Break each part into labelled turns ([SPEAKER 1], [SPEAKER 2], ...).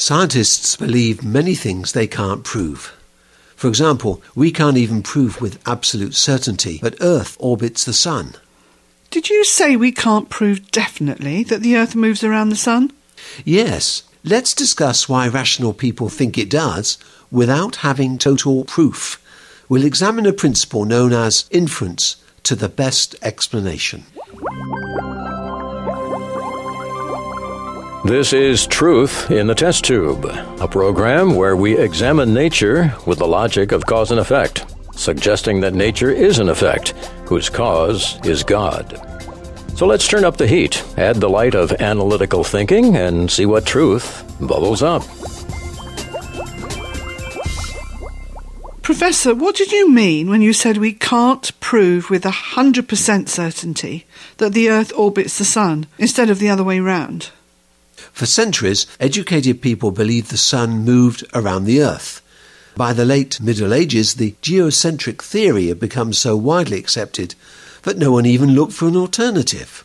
[SPEAKER 1] Scientists believe many things they can't prove. For example, we can't even prove with absolute certainty that Earth orbits the Sun.
[SPEAKER 2] Did you say we can't prove definitely that the Earth moves around the Sun?
[SPEAKER 1] Yes, let's discuss why rational people think it does without having total proof. We'll examine a principle known as inference to the best explanation.
[SPEAKER 3] This is Truth in the Test Tube, a program where we examine nature with the logic of cause and effect, suggesting that nature is an effect whose cause is God. So let's turn up the heat, add the light of analytical thinking, and see what truth bubbles up.
[SPEAKER 2] Professor, what did you mean when you said we can't prove with a 100% certainty that the Earth orbits the Sun instead of the other way round?
[SPEAKER 1] For centuries, educated people believed the Sun moved around the Earth. By the late Middle Ages, the geocentric theory had become so widely accepted that no one even looked for an alternative.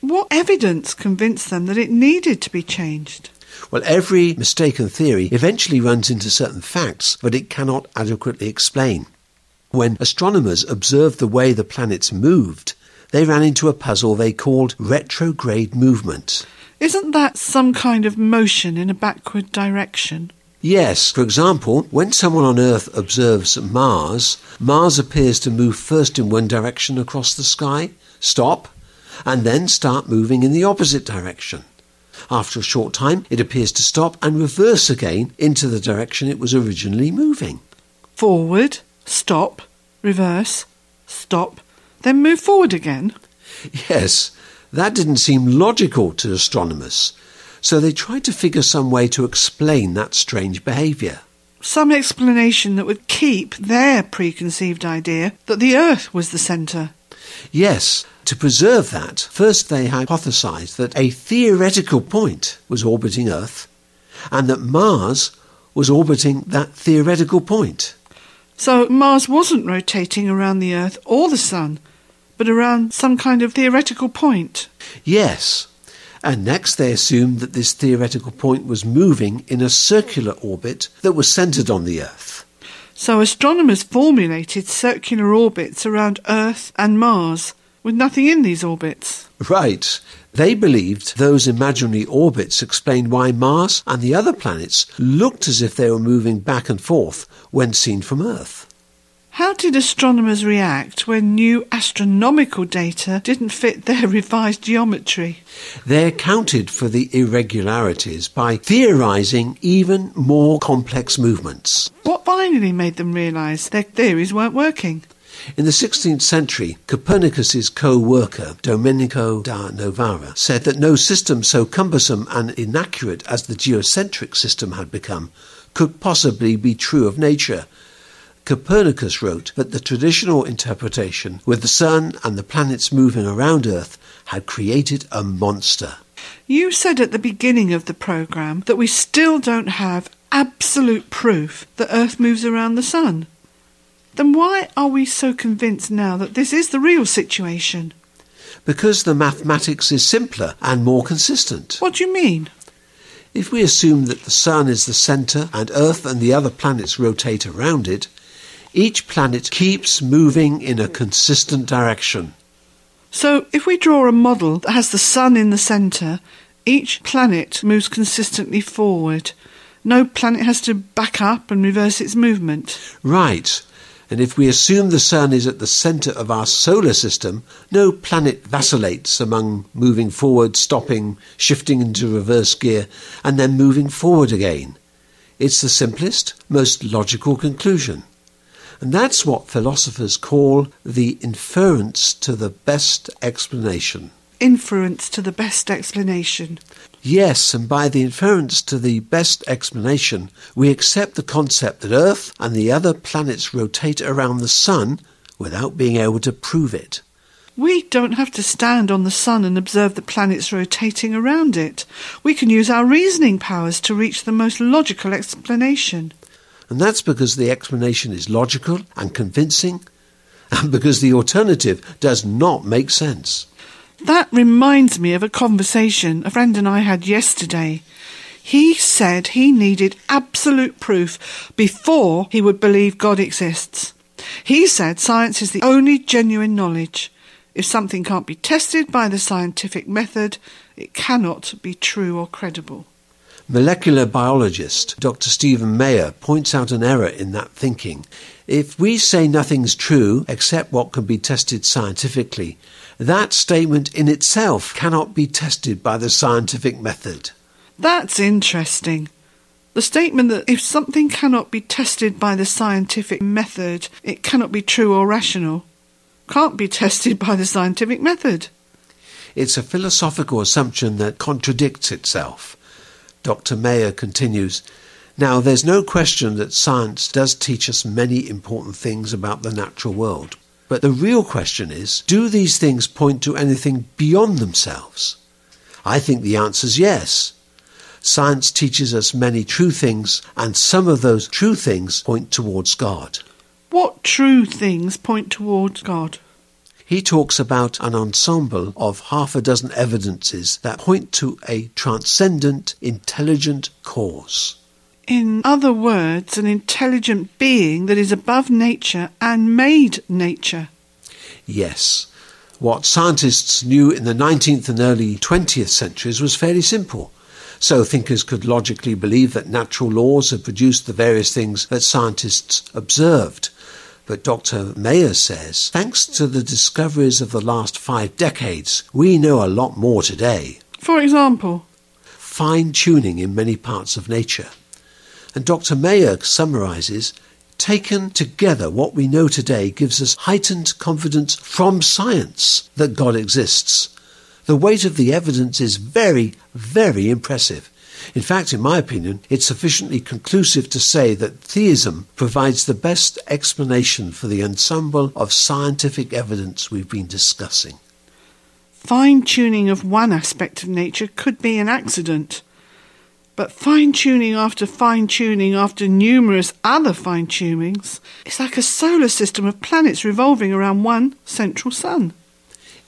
[SPEAKER 2] What evidence convinced them that it needed to be changed?
[SPEAKER 1] Well, every mistaken theory eventually runs into certain facts that it cannot adequately explain. When astronomers observed the way the planets moved, they ran into a puzzle they called retrograde movement.
[SPEAKER 2] Isn't that some kind of motion in a backward direction?
[SPEAKER 1] Yes, for example, when someone on Earth observes Mars, Mars appears to move first in one direction across the sky, stop, and then start moving in the opposite direction. After a short time, it appears to stop and reverse again into the direction it was originally moving.
[SPEAKER 2] Forward, stop, reverse, stop, then move forward again?
[SPEAKER 1] Yes, that didn't seem logical to astronomers, so they tried to figure some way to explain that strange behaviour.
[SPEAKER 2] Some explanation that would keep their preconceived idea that the Earth was the centre.
[SPEAKER 1] Yes, to preserve that, first they hypothesized that a theoretical point was orbiting Earth and that Mars was orbiting that theoretical point.
[SPEAKER 2] So Mars wasn't rotating around the Earth or the Sun, but around some kind of theoretical point.
[SPEAKER 1] Yes. And next they assumed that this theoretical point was moving in a circular orbit that was centered on the Earth.
[SPEAKER 2] So astronomers formulated circular orbits around Earth and Mars, with nothing in these orbits.
[SPEAKER 1] Right. They believed those imaginary orbits explained why Mars and the other planets looked as if they were moving back and forth when seen from Earth.
[SPEAKER 2] How did astronomers react when new astronomical data didn't fit their revised geometry?
[SPEAKER 1] They accounted for the irregularities by theorizing even more complex movements.
[SPEAKER 2] What finally made them realize their theories weren't working?
[SPEAKER 1] In the 16th century, Copernicus's co-worker, Domenico da Novara, said that no system so cumbersome and inaccurate as the geocentric system had become could possibly be true of nature. Copernicus wrote that the traditional interpretation, with the sun and the planets moving around Earth, had created a monster.
[SPEAKER 2] You said at the beginning of the programme that we still don't have absolute proof that Earth moves around the sun. Then why are we so convinced now that this is the real situation?
[SPEAKER 1] Because the mathematics is simpler and more consistent.
[SPEAKER 2] What do you mean?
[SPEAKER 1] If we assume that the Sun is the centre and Earth and the other planets rotate around it, each planet keeps moving in a consistent direction.
[SPEAKER 2] So if we draw a model that has the Sun in the centre, each planet moves consistently forward. No planet has to back up and reverse its movement.
[SPEAKER 1] Right. And if we assume the Sun is at the centre of our solar system, no planet vacillates among moving forward, stopping, shifting into reverse gear, and then moving forward again. It's the simplest, most logical conclusion. And that's what philosophers call the inference to the best explanation.
[SPEAKER 2] Inference to the best explanation.
[SPEAKER 1] Yes, and by the inference to the best explanation, we accept the concept that Earth and the other planets rotate around the Sun without being able to prove it.
[SPEAKER 2] We don't have to stand on the sun and observe the planets rotating around it. We can use our reasoning powers to reach the most logical explanation.
[SPEAKER 1] And that's because the explanation is logical and convincing, and because the alternative does not make sense.
[SPEAKER 2] That reminds me of a conversation a friend and I had yesterday. He said he needed absolute proof before he would believe God exists. He said science is the only genuine knowledge. If something can't be tested by the scientific method, it cannot be true or credible.
[SPEAKER 1] Molecular biologist Dr. Stephen Meyer points out an error in that thinking. If we say nothing's true except what can be tested scientifically, that statement in itself cannot be tested by the scientific method.
[SPEAKER 2] That's interesting. The statement that if something cannot be tested by the scientific method, it cannot be true or rational, can't be tested by the scientific method.
[SPEAKER 1] It's a philosophical assumption that contradicts itself. Dr. Meyer continues Now, there's no question that science does teach us many important things about the natural world. But the real question is do these things point to anything beyond themselves? I think the answer is yes. Science teaches us many true things, and some of those true things point towards God.
[SPEAKER 2] What true things point towards God?
[SPEAKER 1] He talks about an ensemble of half a dozen evidences that point to a transcendent, intelligent cause.
[SPEAKER 2] In other words, an intelligent being that is above nature and made nature.
[SPEAKER 1] Yes. What scientists knew in the 19th and early 20th centuries was fairly simple. So thinkers could logically believe that natural laws had produced the various things that scientists observed. But Dr. Meyer says, thanks to the discoveries of the last five decades, we know a lot more today.
[SPEAKER 2] For example,
[SPEAKER 1] fine tuning in many parts of nature. And Dr. Meyer summarizes Taken together, what we know today gives us heightened confidence from science that God exists. The weight of the evidence is very, very impressive. In fact, in my opinion, it's sufficiently conclusive to say that theism provides the best explanation for the ensemble of scientific evidence we've been discussing.
[SPEAKER 2] Fine tuning of one aspect of nature could be an accident. But fine tuning after fine tuning after numerous other fine tunings it's like a solar system of planets revolving around one central sun.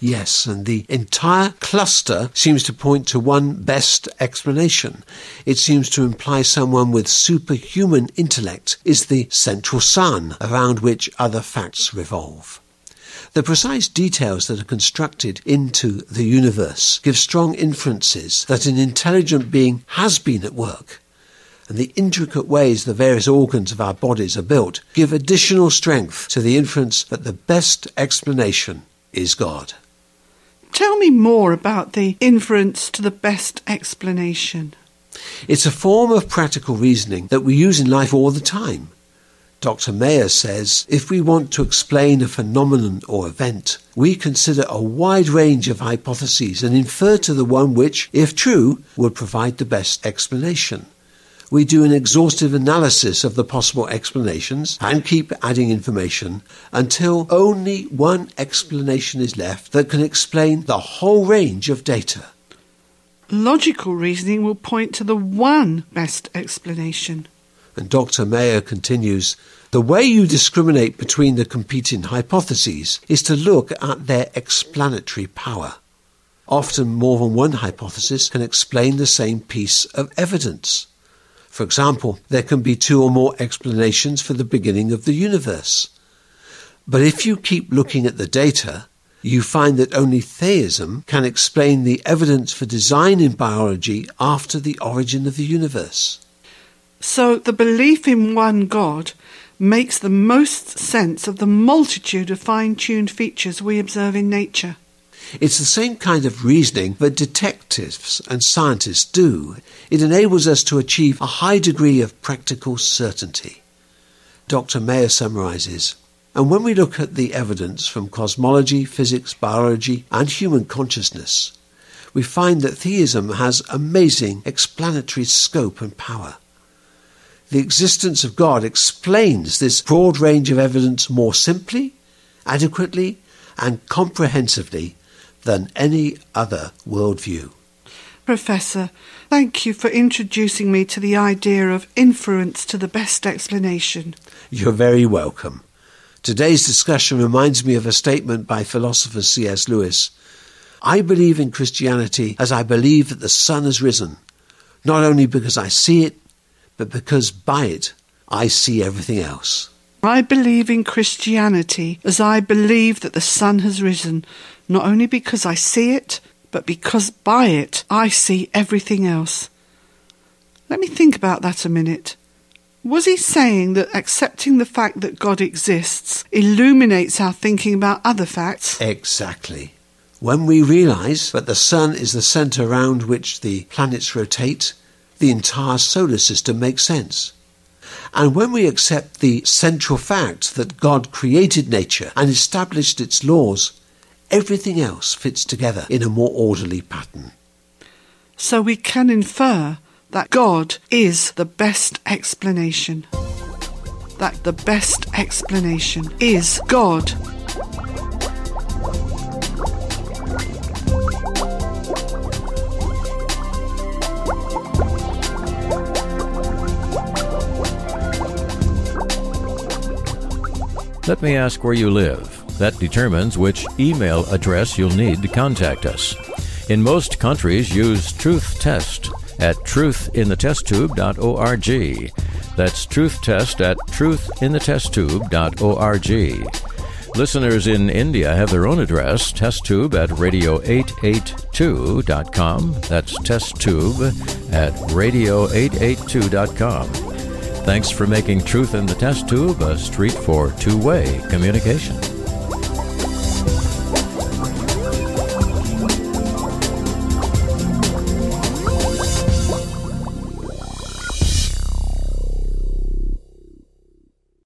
[SPEAKER 1] Yes, and the entire cluster seems to point to one best explanation. It seems to imply someone with superhuman intellect is the central sun around which other facts revolve. The precise details that are constructed into the universe give strong inferences that an intelligent being has been at work. And the intricate ways the various organs of our bodies are built give additional strength to the inference that the best explanation is God.
[SPEAKER 2] Tell me more about the inference to the best explanation.
[SPEAKER 1] It's a form of practical reasoning that we use in life all the time. Dr. Meyer says if we want to explain a phenomenon or event, we consider a wide range of hypotheses and infer to the one which, if true, would provide the best explanation we do an exhaustive analysis of the possible explanations and keep adding information until only one explanation is left that can explain the whole range of data.
[SPEAKER 2] Logical reasoning will point to the one best explanation.
[SPEAKER 1] And Dr. Meyer continues the way you discriminate between the competing hypotheses is to look at their explanatory power. Often more than one hypothesis can explain the same piece of evidence. For example, there can be two or more explanations for the beginning of the universe. But if you keep looking at the data, you find that only theism can explain the evidence for design in biology after the origin of the universe.
[SPEAKER 2] So the belief in one God makes the most sense of the multitude of fine tuned features we observe in nature.
[SPEAKER 1] It's the same kind of reasoning that detectives and scientists do. It enables us to achieve a high degree of practical certainty. Dr. Meyer summarizes And when we look at the evidence from cosmology, physics, biology, and human consciousness, we find that theism has amazing explanatory scope and power. The existence of God explains this broad range of evidence more simply, adequately, and comprehensively than any other worldview.
[SPEAKER 2] Professor, thank you for introducing me to the idea of inference to the best explanation.
[SPEAKER 1] You're very welcome. Today's discussion reminds me of a statement by philosopher C.S. Lewis. I believe in Christianity as I believe that the sun has risen. not only because I see it, but because by it I see everything else.
[SPEAKER 2] I believe in Christianity as I believe that the sun has risen, not only because I see it, but because by it I see everything else. Let me think about that a minute. Was he saying that accepting the fact that God exists illuminates our thinking about other facts?
[SPEAKER 1] Exactly. When we realize that the sun is the center around which the planets rotate, the entire solar system makes sense. And when we accept the central fact that God created nature and established its laws, everything else fits together in a more orderly pattern.
[SPEAKER 2] So we can infer that God is the best explanation. That the best explanation is God.
[SPEAKER 3] Let me ask where you live. That determines which email address you'll need to contact us. In most countries, use Truth Test at truthinthetesttube.org. That's Truth Test at truthinthetesttube.org. Listeners in India have their own address, testtube at radio882.com. That's testtube at radio882.com. Thanks for making Truth in the Test Tube a street for two way communication.